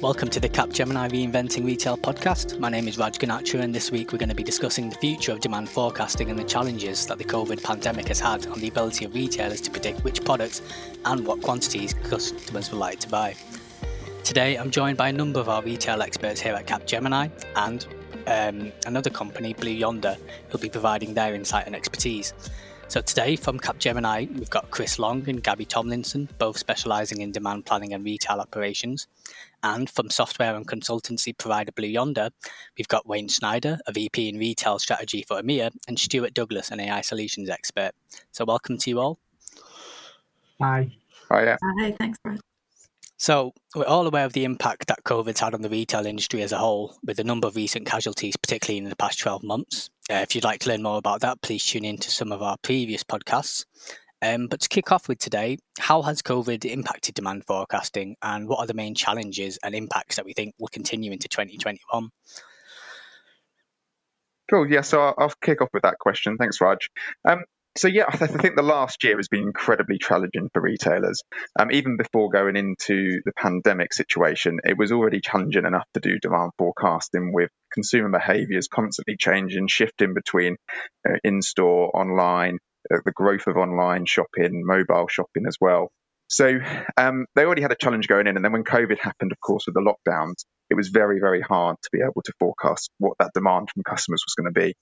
Welcome to the Cap Capgemini Reinventing Retail podcast. My name is Raj Ganatra, and this week we're going to be discussing the future of demand forecasting and the challenges that the COVID pandemic has had on the ability of retailers to predict which products and what quantities customers will like to buy. Today, I'm joined by a number of our retail experts here at Capgemini and um, another company, Blue Yonder, who'll be providing their insight and expertise. So today from Capgemini, we've got Chris Long and Gabby Tomlinson, both specialising in demand planning and retail operations. And from software and consultancy provider Blue Yonder, we've got Wayne Snyder, a VP in retail strategy for EMEA, and Stuart Douglas, an AI solutions expert. So welcome to you all. Hi. Hi, yeah. Hi, thanks, Brad. So, we're all aware of the impact that COVID's had on the retail industry as a whole, with a number of recent casualties, particularly in the past 12 months. Uh, if you'd like to learn more about that, please tune in to some of our previous podcasts. Um, but to kick off with today, how has COVID impacted demand forecasting and what are the main challenges and impacts that we think will continue into 2021? Cool. Yeah, so I'll, I'll kick off with that question. Thanks, Raj. Um, so yeah, I, th- I, think the last year has been incredibly challenging for retailers. Um, even before going into the pandemic situation, it was already challenging enough to do demand forecasting with consumer behaviours constantly changing, shifting between uh, in-store, online, uh, the growth of online shopping, mobile shopping as well. So um, they already had a challenge going in, and then when COVID happened, of course, with the lockdowns, it was very, very hard to be able to forecast what that demand from customers was going to be.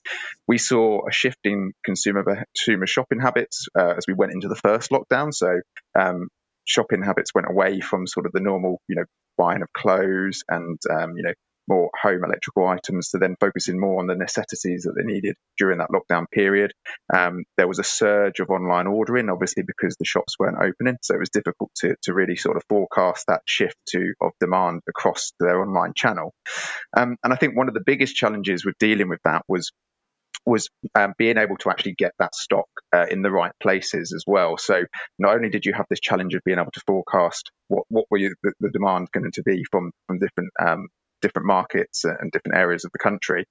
We saw a shifting consumer consumer shopping habits uh, as we went into the first lockdown. So um, shopping habits went away from sort of the normal, you know, buying of clothes and um, you know more home electrical items to then focusing more on the necessities that they needed during that lockdown period. Um, there was a surge of online ordering, obviously because the shops weren't opening, so it was difficult to, to really sort of forecast that shift to of demand across their online channel. Um, and I think one of the biggest challenges with dealing with that was was um, being able to actually get that stock uh, in the right places as well. So not only did you have this challenge of being able to forecast what what were you, the, the demand going to be from from different um, different markets and different areas of the country,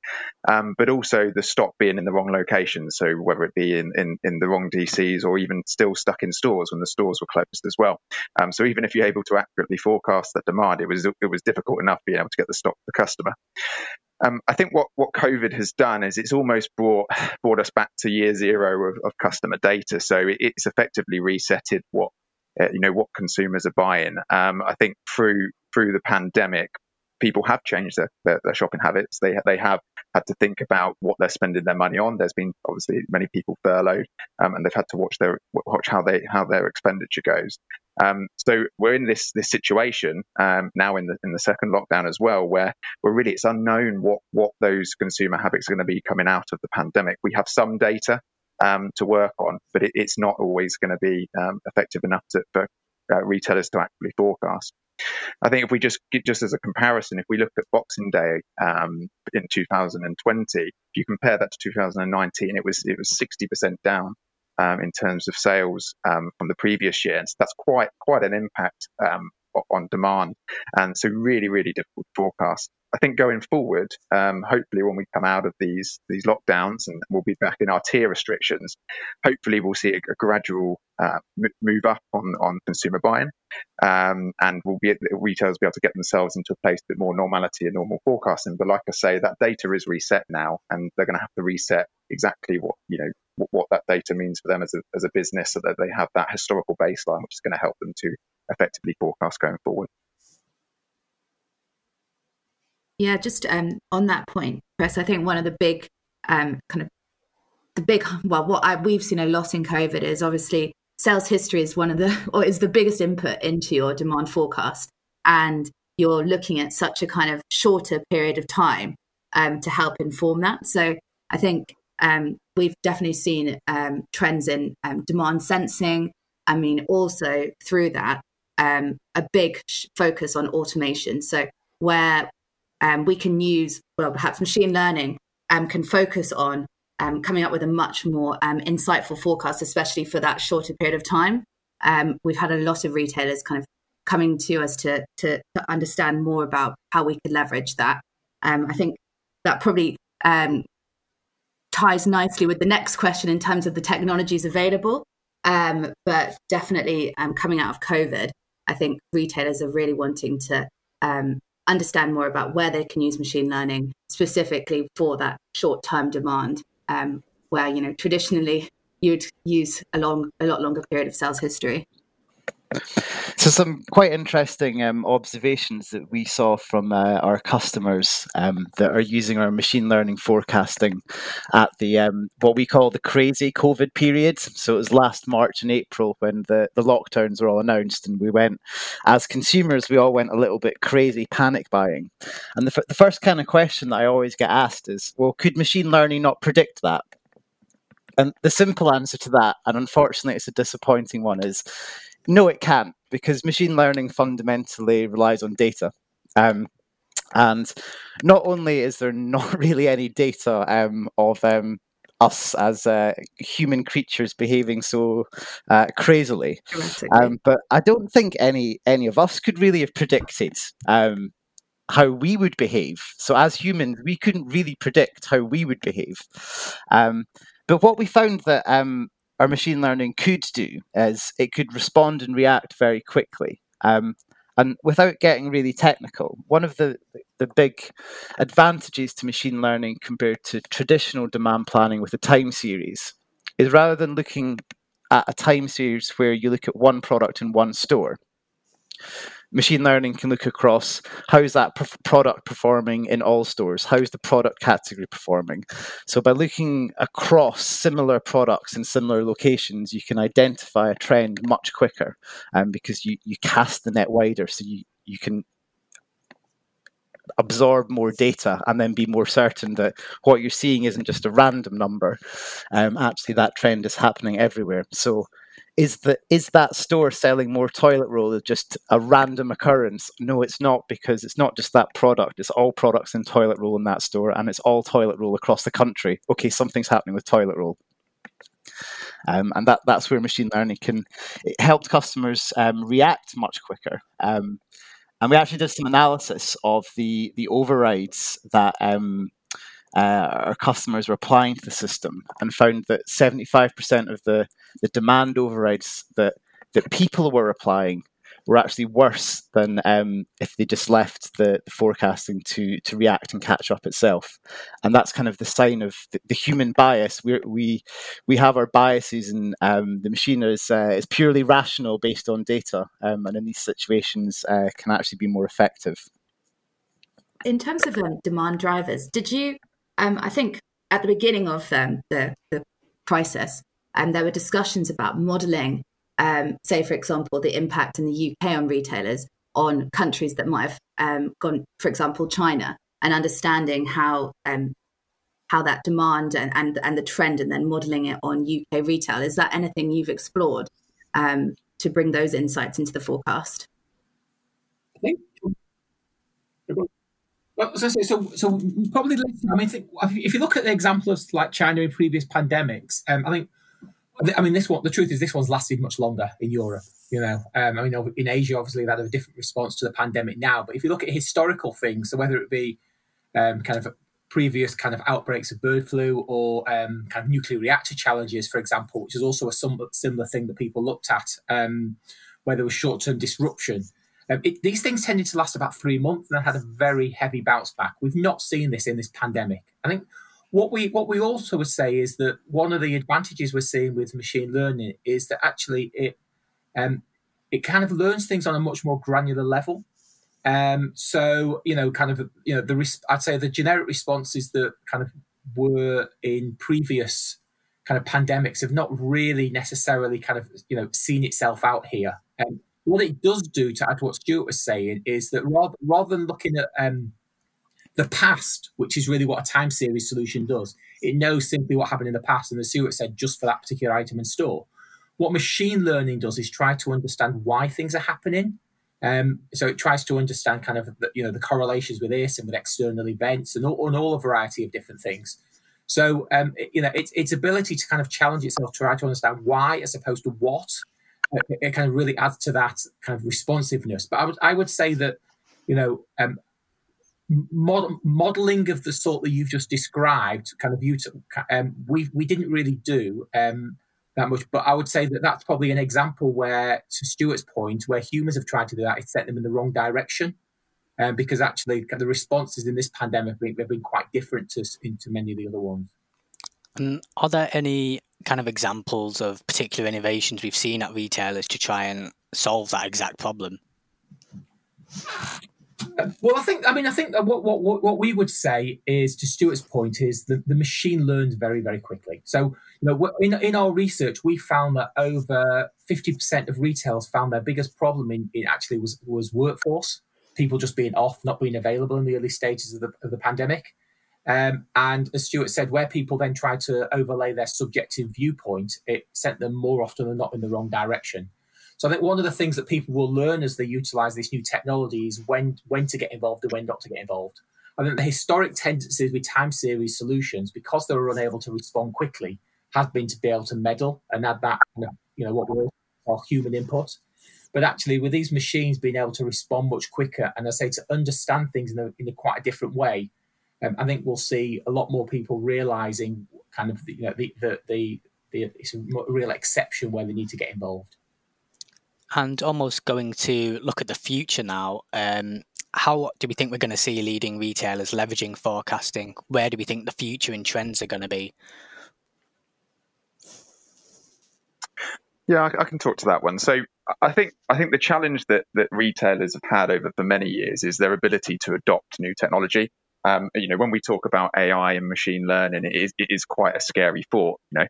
um, but also the stock being in the wrong location. So whether it be in, in, in, the wrong DCs or even still stuck in stores when the stores were closed as well. Um, so even if you're able to accurately forecast that demand, it was it was difficult enough being able to get the stock to the customer. Um, I think what, what COVID has done is it's almost brought brought us back to year zero of, of customer data. So it, it's effectively resetted what uh, you know what consumers are buying. Um, I think through through the pandemic, people have changed their, their, their, shopping habits. They they have had to think about what they're spending their money on. There's been obviously many people furloughed, um, and they've had to watch their watch how they how their expenditure goes. Um, so we're in this this situation um, now in the in the second lockdown as well, where we're really it's unknown what what those consumer habits are going to be coming out of the pandemic. We have some data um, to work on, but it, it's not always going to be um, effective enough to, for uh, retailers to actually forecast. I think if we just just as a comparison, if we look at Boxing Day um, in 2020, if you compare that to 2019, it was it was 60% down um, in terms of sales um, from the previous year, and so that's quite quite an impact um, on demand, and so really really difficult to forecast. I think going forward, um, hopefully when we come out of these these lockdowns and we'll be back in our tier restrictions, hopefully we'll see a, a gradual uh, move up on, on consumer buying, um, and we'll be retailers will be able to get themselves into a place with more normality and normal forecasting. But like I say, that data is reset now, and they're going to have to reset exactly what you know what, what that data means for them as a as a business, so that they have that historical baseline, which is going to help them to effectively forecast going forward. Yeah, just um, on that point, Chris, I think one of the big um, kind of the big well, what I, we've seen a lot in COVID is obviously sales history is one of the or is the biggest input into your demand forecast, and you're looking at such a kind of shorter period of time um, to help inform that. So I think um, we've definitely seen um, trends in um, demand sensing. I mean, also through that, um, a big sh- focus on automation. So where um, we can use, well, perhaps machine learning um, can focus on um, coming up with a much more um, insightful forecast, especially for that shorter period of time. Um, we've had a lot of retailers kind of coming to us to, to, to understand more about how we could leverage that. Um, I think that probably ties nicely with the next question in terms of the technologies available. but definitely coming out of COVID, I think retailers are really wanting to um, understand more about where they can use machine learning specifically for that short-term demand, um, where you know traditionally you'd use a long, a lot longer period of sales history. So, some quite interesting um, observations that we saw from uh, our customers um, that are using our machine learning forecasting at the um, what we call the crazy COVID period. So, it was last March and April when the, the lockdowns were all announced, and we went, as consumers, we all went a little bit crazy panic buying. And the, f- the first kind of question that I always get asked is, well, could machine learning not predict that? And the simple answer to that, and unfortunately it's a disappointing one, is no, it can't, because machine learning fundamentally relies on data. Um, and not only is there not really any data um, of um, us as uh, human creatures behaving so uh, crazily, um, but I don't think any any of us could really have predicted um, how we would behave. So as humans, we couldn't really predict how we would behave. Um, but what we found that our machine learning could do is it could respond and react very quickly. Um, and without getting really technical, one of the, the big advantages to machine learning compared to traditional demand planning with a time series is rather than looking at a time series where you look at one product in one store, machine learning can look across how's that product performing in all stores? How's the product category performing? So by looking across similar products in similar locations you can identify a trend much quicker um, because you, you cast the net wider so you, you can absorb more data and then be more certain that what you're seeing isn't just a random number. Um, actually that trend is happening everywhere. So is that is that store selling more toilet roll just a random occurrence? No, it's not because it's not just that product. It's all products in toilet roll in that store, and it's all toilet roll across the country. Okay, something's happening with toilet roll. Um, and that, that's where machine learning can help customers um, react much quicker. Um, and we actually did some analysis of the the overrides that um, uh, our customers were applying to the system and found that 75% of the, the demand overrides that, that people were applying were actually worse than um, if they just left the, the, forecasting to to react and catch up itself. And that's kind of the sign of the, the human bias. we we we have our biases, and um, the machine is uh, is purely rational based on data, um, and in these situations uh, can actually be more effective. In terms of demand drivers, did you um, I think at the beginning of um, the, the crisis, um, there were discussions about modelling, um, say, for example, the impact in the UK on retailers on countries that might have um, gone, for example, China, and understanding how um, how that demand and, and, and the trend, and then modelling it on UK retail. Is that anything you've explored to bring those insights into the forecast? I think well, so, so, so probably, I mean, if you look at the example of like China in previous pandemics, um, I think, I mean, this one, the truth is, this one's lasted much longer in Europe. You know, um, I mean, in Asia, obviously, they had a different response to the pandemic now. But if you look at historical things, so whether it be um, kind of previous kind of outbreaks of bird flu or um, kind of nuclear reactor challenges, for example, which is also a similar thing that people looked at, um, where there was short term disruption. Um, it, these things tended to last about three months and then had a very heavy bounce back. We've not seen this in this pandemic. I think what we what we also would say is that one of the advantages we're seeing with machine learning is that actually it um, it kind of learns things on a much more granular level. Um, so you know, kind of you know the I'd say the generic responses that kind of were in previous kind of pandemics have not really necessarily kind of you know seen itself out here. Um, what it does do to add to what Stuart was saying is that rather rather than looking at um, the past, which is really what a time series solution does, it knows simply what happened in the past, and the Stuart said, just for that particular item in store. What machine learning does is try to understand why things are happening. Um, so it tries to understand kind of the, you know the correlations with this and with external events and all, and all a variety of different things. So um, it, you know its its ability to kind of challenge itself, to try to understand why as opposed to what, it, kind of really adds to that kind of responsiveness. But I would I would say that you know um, mod- modeling of the sort that you've just described, kind of you um, we we didn't really do um, that much. But I would say that that's probably an example where, to Stuart's point, where humans have tried to do that, it set them in the wrong direction. um, because actually the responses in this pandemic have been quite different to, to many of the other ones. And are there any kind of examples of particular innovations we've seen at retailers to try and solve that exact problem? Well, I think I mean I think what what what we would say is to Stuart's point is that the machine learns very very quickly. So you know in in our research we found that over fifty percent of retailers found their biggest problem in, in actually was was workforce, people just being off, not being available in the early stages of the of the pandemic. Um, and as Stuart said, where people then tried to overlay their subjective viewpoint, it sent them more often than not in the wrong direction. So I think one of the things that people will learn as they utilize these new technologies when when to get involved and when not to get involved. I think the historic tendencies with time series solutions, because they were unable to respond quickly, has been to be able to meddle and add that you know what we human input. But actually, with these machines being able to respond much quicker and I say to understand things in a, in a quite a different way, um, I think we'll see a lot more people realizing kind of the, you know the the, the, the it's a real exception where they need to get involved. And almost going to look at the future now. Um, how do we think we're going to see leading retailers leveraging forecasting? Where do we think the future and trends are going to be? Yeah, I, I, can talk to that one. So I think I think the challenge that that retailers have had over for many years is their ability to adopt new technology. Um, you know, when we talk about AI and machine learning, it is it is quite a scary thought. You know,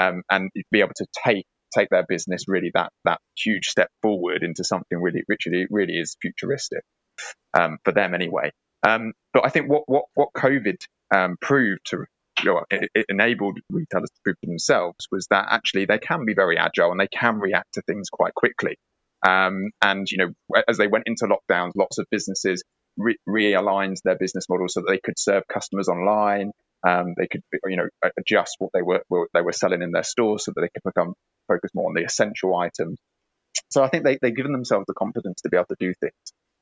um, and be able to take take their business really that that huge step forward into something really really, really is futuristic um, for them anyway. Um, but I think what what what COVID um, proved to you know, it, it, enabled retailers to prove to themselves was that actually they can be very agile and they can react to things quite quickly. Um, and you know, as they went into lockdowns, lots of businesses re- realigned their business model so that they could serve customers online. Um, they could, you know, adjust what they were they were selling in their stores so that they could become focus more on the essential items. So I think they, they've given themselves the confidence to be able to do things.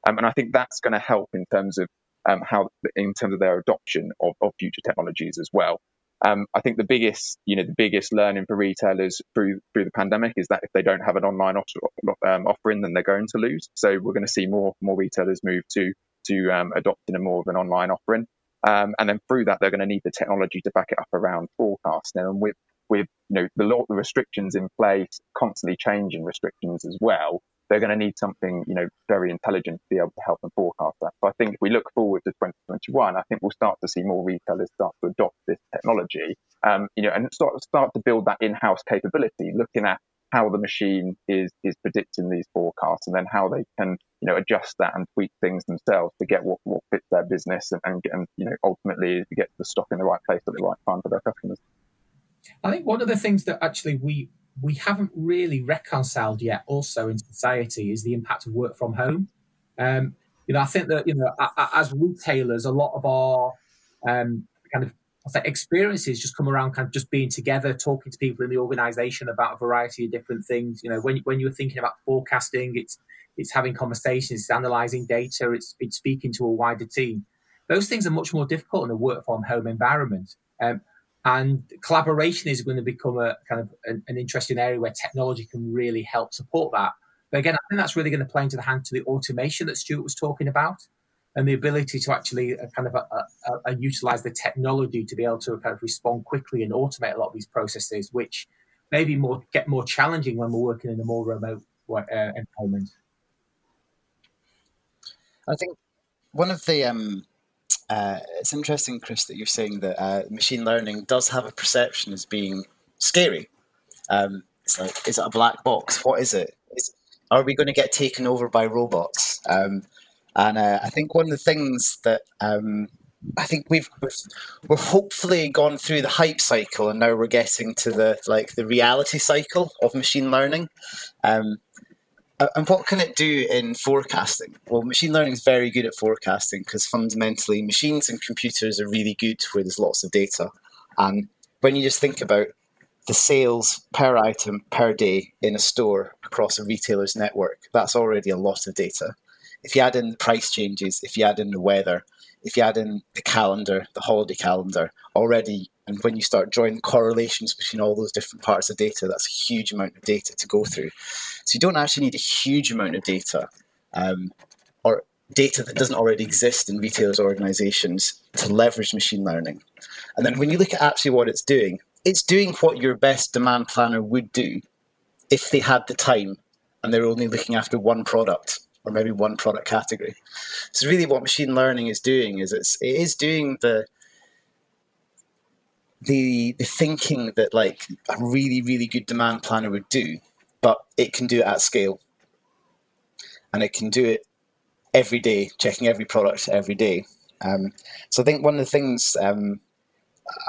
Um, and I think that's going to help in terms of um, how, in terms of their adoption of, of future technologies as well. Um, I think the biggest, you know, the biggest learning for retailers through through the pandemic is that if they don't have an online um, offering, then they're going to lose. So we're going to see more more retailers move to to um, adopting a more of an online offering, um, and then through that, they're going to need the technology to back it up around forecasting. And with with you know the law, the restrictions in place, constantly changing restrictions as well, they're going to need something you know very intelligent to be able to help them forecast that. So I think if we look forward to 2021, I think we'll start to see more retailers start to adopt this technology, um, you know, and start start to build that in-house capability, looking at how the machine is is predicting these forecasts, and then how they can you know adjust that and tweak things themselves to get what, what fits their business and, and, and you know ultimately get the stock in the right place at the right time for their customers. I think one of the things that actually we we haven't really reconciled yet, also in society, is the impact of work from home. Um, you know, I think that you know, as retailers, a lot of our um, kind of experiences just come around kind of just being together, talking to people in the organisation about a variety of different things. You know, when when you're thinking about forecasting, it's it's having conversations, it's analysing data, it's it's speaking to a wider team. Those things are much more difficult in a work from home environment. Um, and collaboration is going to become a kind of an, an, interesting area where technology can really help support that. But again, I think that's really going to play into the hand to the automation that Stuart was talking about and the ability to actually uh, kind of uh, uh, uh, utilize the technology to be able to kind of respond quickly and automate a lot of these processes, which maybe more get more challenging when we're working in a more remote uh, environment. I think one of the um, uh, it's interesting, Chris, that you're saying that uh, machine learning does have a perception as being scary. Um, it's like, is it a black box? What is it? Is, are we going to get taken over by robots? Um, and uh, I think one of the things that um, I think we've, we've hopefully gone through the hype cycle, and now we're getting to the like the reality cycle of machine learning. Um, and what can it do in forecasting? Well, machine learning is very good at forecasting because fundamentally, machines and computers are really good where there's lots of data. And when you just think about the sales per item per day in a store across a retailer's network, that's already a lot of data. If you add in the price changes, if you add in the weather, if you add in the calendar, the holiday calendar, already, and when you start drawing correlations between all those different parts of data, that's a huge amount of data to go through. So you don't actually need a huge amount of data, um, or data that doesn't already exist in retailers' organizations to leverage machine learning. And then when you look at actually what it's doing, it's doing what your best demand planner would do if they had the time and they're only looking after one product or maybe one product category. So really what machine learning is doing is it's it is doing the the the thinking that like a really, really good demand planner would do, but it can do it at scale. And it can do it every day, checking every product every day. Um, so I think one of the things um,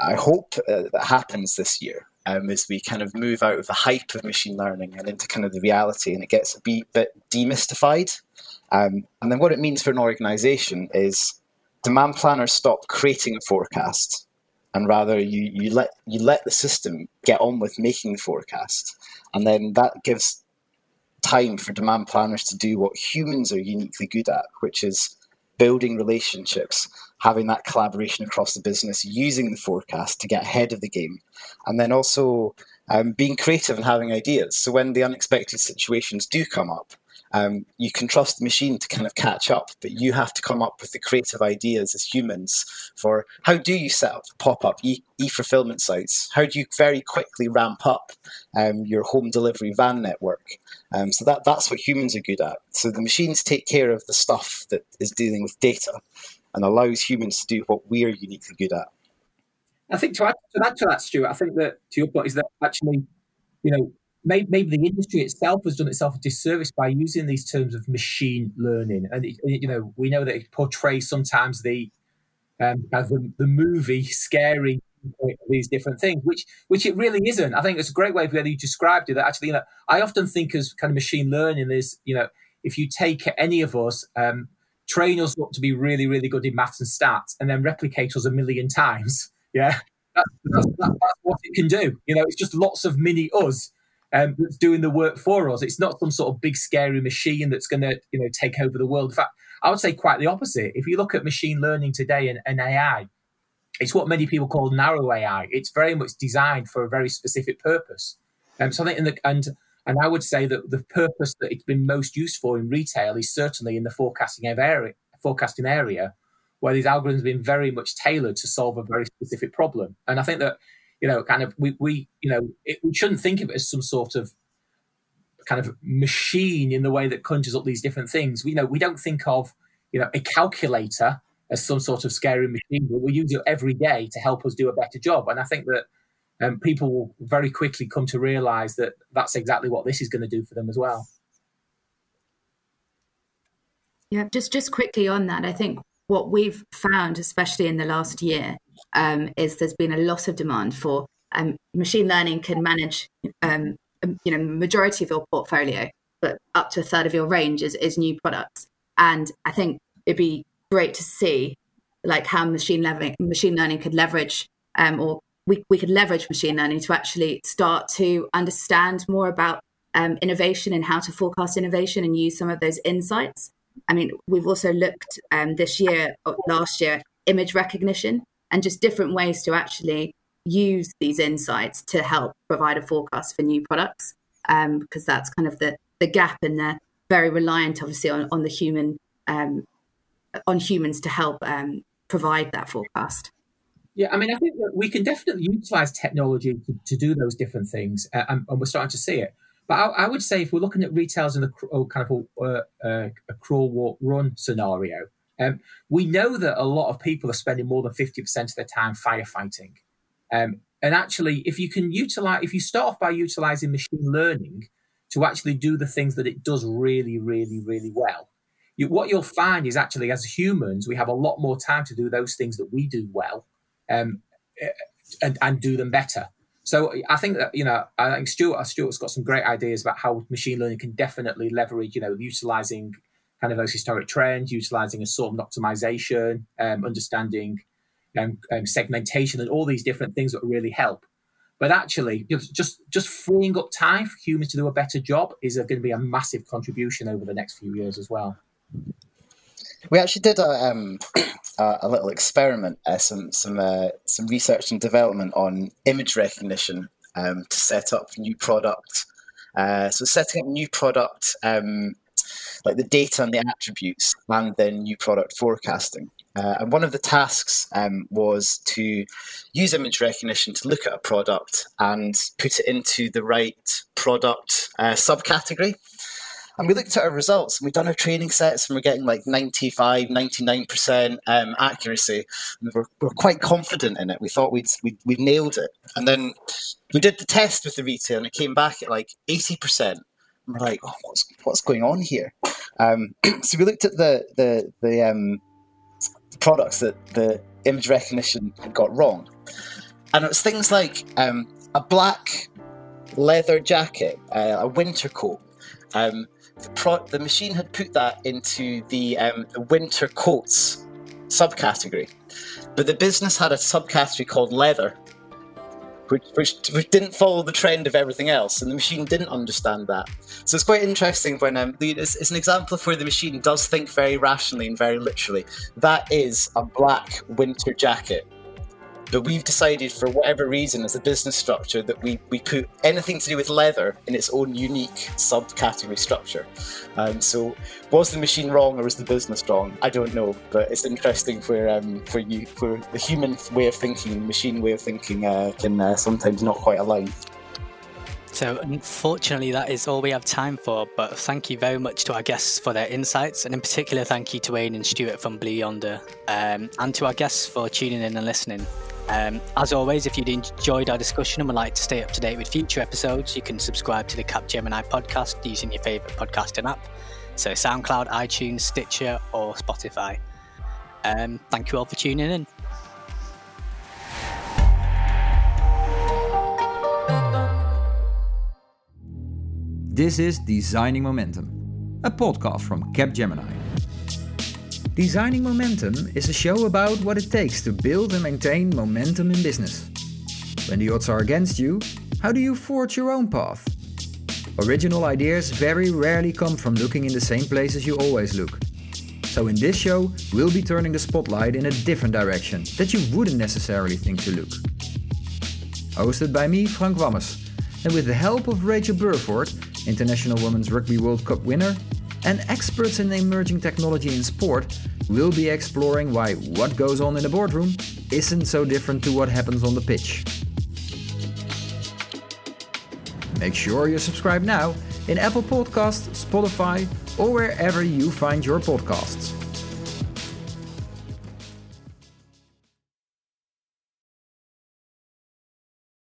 I hope uh, that happens this year um, as we kind of move out of the hype of machine learning and into kind of the reality, and it gets a bit, demystified. Um, and then what it means for an organization is demand planners stop creating a forecast, and rather you, you let you let the system get on with making the forecast, and then that gives time for demand planners to do what humans are uniquely good at, which is building relationships, having that collaboration across the business, using the forecast to get ahead of the game, and then also um, being creative and having ideas. So when the unexpected situations do come up, um, you can trust the machine to kind of catch up, but you have to come up with the creative ideas as humans for how do you set up pop up e fulfillment sites? How do you very quickly ramp up um, your home delivery van network? Um, so that that's what humans are good at. So the machines take care of the stuff that is dealing with data and allows humans to do what we are uniquely good at. I think to add to that, to that, Stuart, I think that to your point is that actually, you know, maybe, maybe the industry itself has done itself a disservice by using these terms of machine learning, and it, you know, we know that it portrays sometimes the um, the, the movie scary these different things, which which it really isn't. I think it's a great way of the way you described it. That actually, you know, I often think as kind of machine learning is, you know, if you take any of us, um, train us up to be really, really good in maths and stats, and then replicate us a million times, yeah, that's, that's, that's what it can do. You know, it's just lots of mini us um, that's doing the work for us. It's not some sort of big scary machine that's going to, you know, take over the world. In fact, I would say quite the opposite. If you look at machine learning today and, and AI, it's what many people call narrow AI. It's very much designed for a very specific purpose. Um, so I think, in the, and and I would say that the purpose that it's been most used for in retail is certainly in the forecasting area, forecasting area, where these algorithms have been very much tailored to solve a very specific problem. And I think that you know, kind of we we you know it, we shouldn't think of it as some sort of kind of machine in the way that conjures up these different things. We you know we don't think of you know a calculator as some sort of scary machine, but we use it every day to help us do a better job. And I think that um, people will very quickly come to realize that that's exactly what this is going to do for them as well. Yeah, just just quickly on that, I think what we've found, especially in the last year, um, is there's been a lot of demand for um, machine learning can manage, um, um, you know, majority of your portfolio, but up to a third of your range is, is new products. And I think it'd be great to see like how machine learning machine learning could leverage um, or we, we could leverage machine learning to actually start to understand more about um, innovation and how to forecast innovation and use some of those insights. I mean, we've also looked um, this year, last year, image recognition and just different ways to actually use these insights to help provide a forecast for new products um, because that's kind of the, the gap and they're very reliant obviously on, on the human um, on humans to help um, provide that forecast yeah i mean i think that we can definitely utilize technology to, to do those different things uh, and, and, we're starting to see it but I, I, would say if we're looking at retailers in the oh, kind of a, uh, uh, a crawl walk run scenario um, we know that a lot of people are spending more than 50% of their time firefighting. Um, and actually, if you can utilize, if you start off by utilizing machine learning to actually do the things that it does really, really, really well, you, what you'll find is actually as humans, we have a lot more time to do those things that we do well um, and, and do them better. So I think that you know I think Stuart Stuart's got some great ideas about how machine learning can definitely leverage you know utilizing kind of those historic trends, utilizing assortment optimization, um, understanding um, um, segmentation, and all these different things that really help. But actually, just just freeing up time for humans to do a better job is going to be a massive contribution over the next few years as well. We actually did a, um, a little experiment, uh, some some uh, some research and development on image recognition um, to set up new product. Uh, so setting up new product um, like the data and the attributes, and then new product forecasting. Uh, and one of the tasks um, was to use image recognition to look at a product and put it into the right product uh, subcategory. And we looked at our results and we'd done our training sets and we're getting like 95, 99% um, accuracy. And we're, we're quite confident in it. We thought we'd, we'd, we'd nailed it. And then we did the test with the retail and it came back at like 80%. And we're like, oh, what's, what's going on here? Um, so we looked at the, the, the, um, products that the image recognition had got wrong. And it was things like um, a black leather jacket, uh, a winter coat. Um, the, pro- the, machine had put that into the, um, winter coats subcategory, but the business had a subcategory called leather, which, which, which, didn't follow the trend of everything else, and the machine didn't understand that. So it's quite interesting when um, it's, it's, an example of where the machine does think very rationally and very literally. That is a black winter jacket but we've decided, for whatever reason, as a business structure, that we, we put anything to do with leather in its own unique subcategory structure. Um, so, was the machine wrong or was the business wrong? I don't know, but it's interesting where um, for you, for the human way of thinking, the machine way of thinking uh, can uh, sometimes not quite align. So, unfortunately, that is all we have time for. But thank you very much to our guests for their insights, and in particular, thank you to Wayne and Stuart from Blue Yonder, um, and to our guests for tuning in and listening. Um, as always, if you'd enjoyed our discussion and would like to stay up to date with future episodes, you can subscribe to the Capgemini podcast using your favourite podcasting app. So SoundCloud, iTunes, Stitcher, or Spotify. Um, thank you all for tuning in. This is Designing Momentum, a podcast from Capgemini. Designing Momentum is a show about what it takes to build and maintain momentum in business. When the odds are against you, how do you forge your own path? Original ideas very rarely come from looking in the same places you always look. So in this show, we'll be turning the spotlight in a different direction that you wouldn't necessarily think to look. Hosted by me, Frank Wammes, and with the help of Rachael Burford, International Women's Rugby World Cup winner and experts in emerging technology in sport will be exploring why what goes on in the boardroom isn't so different to what happens on the pitch. Make sure you subscribe now in Apple Podcasts, Spotify, or wherever you find your podcasts.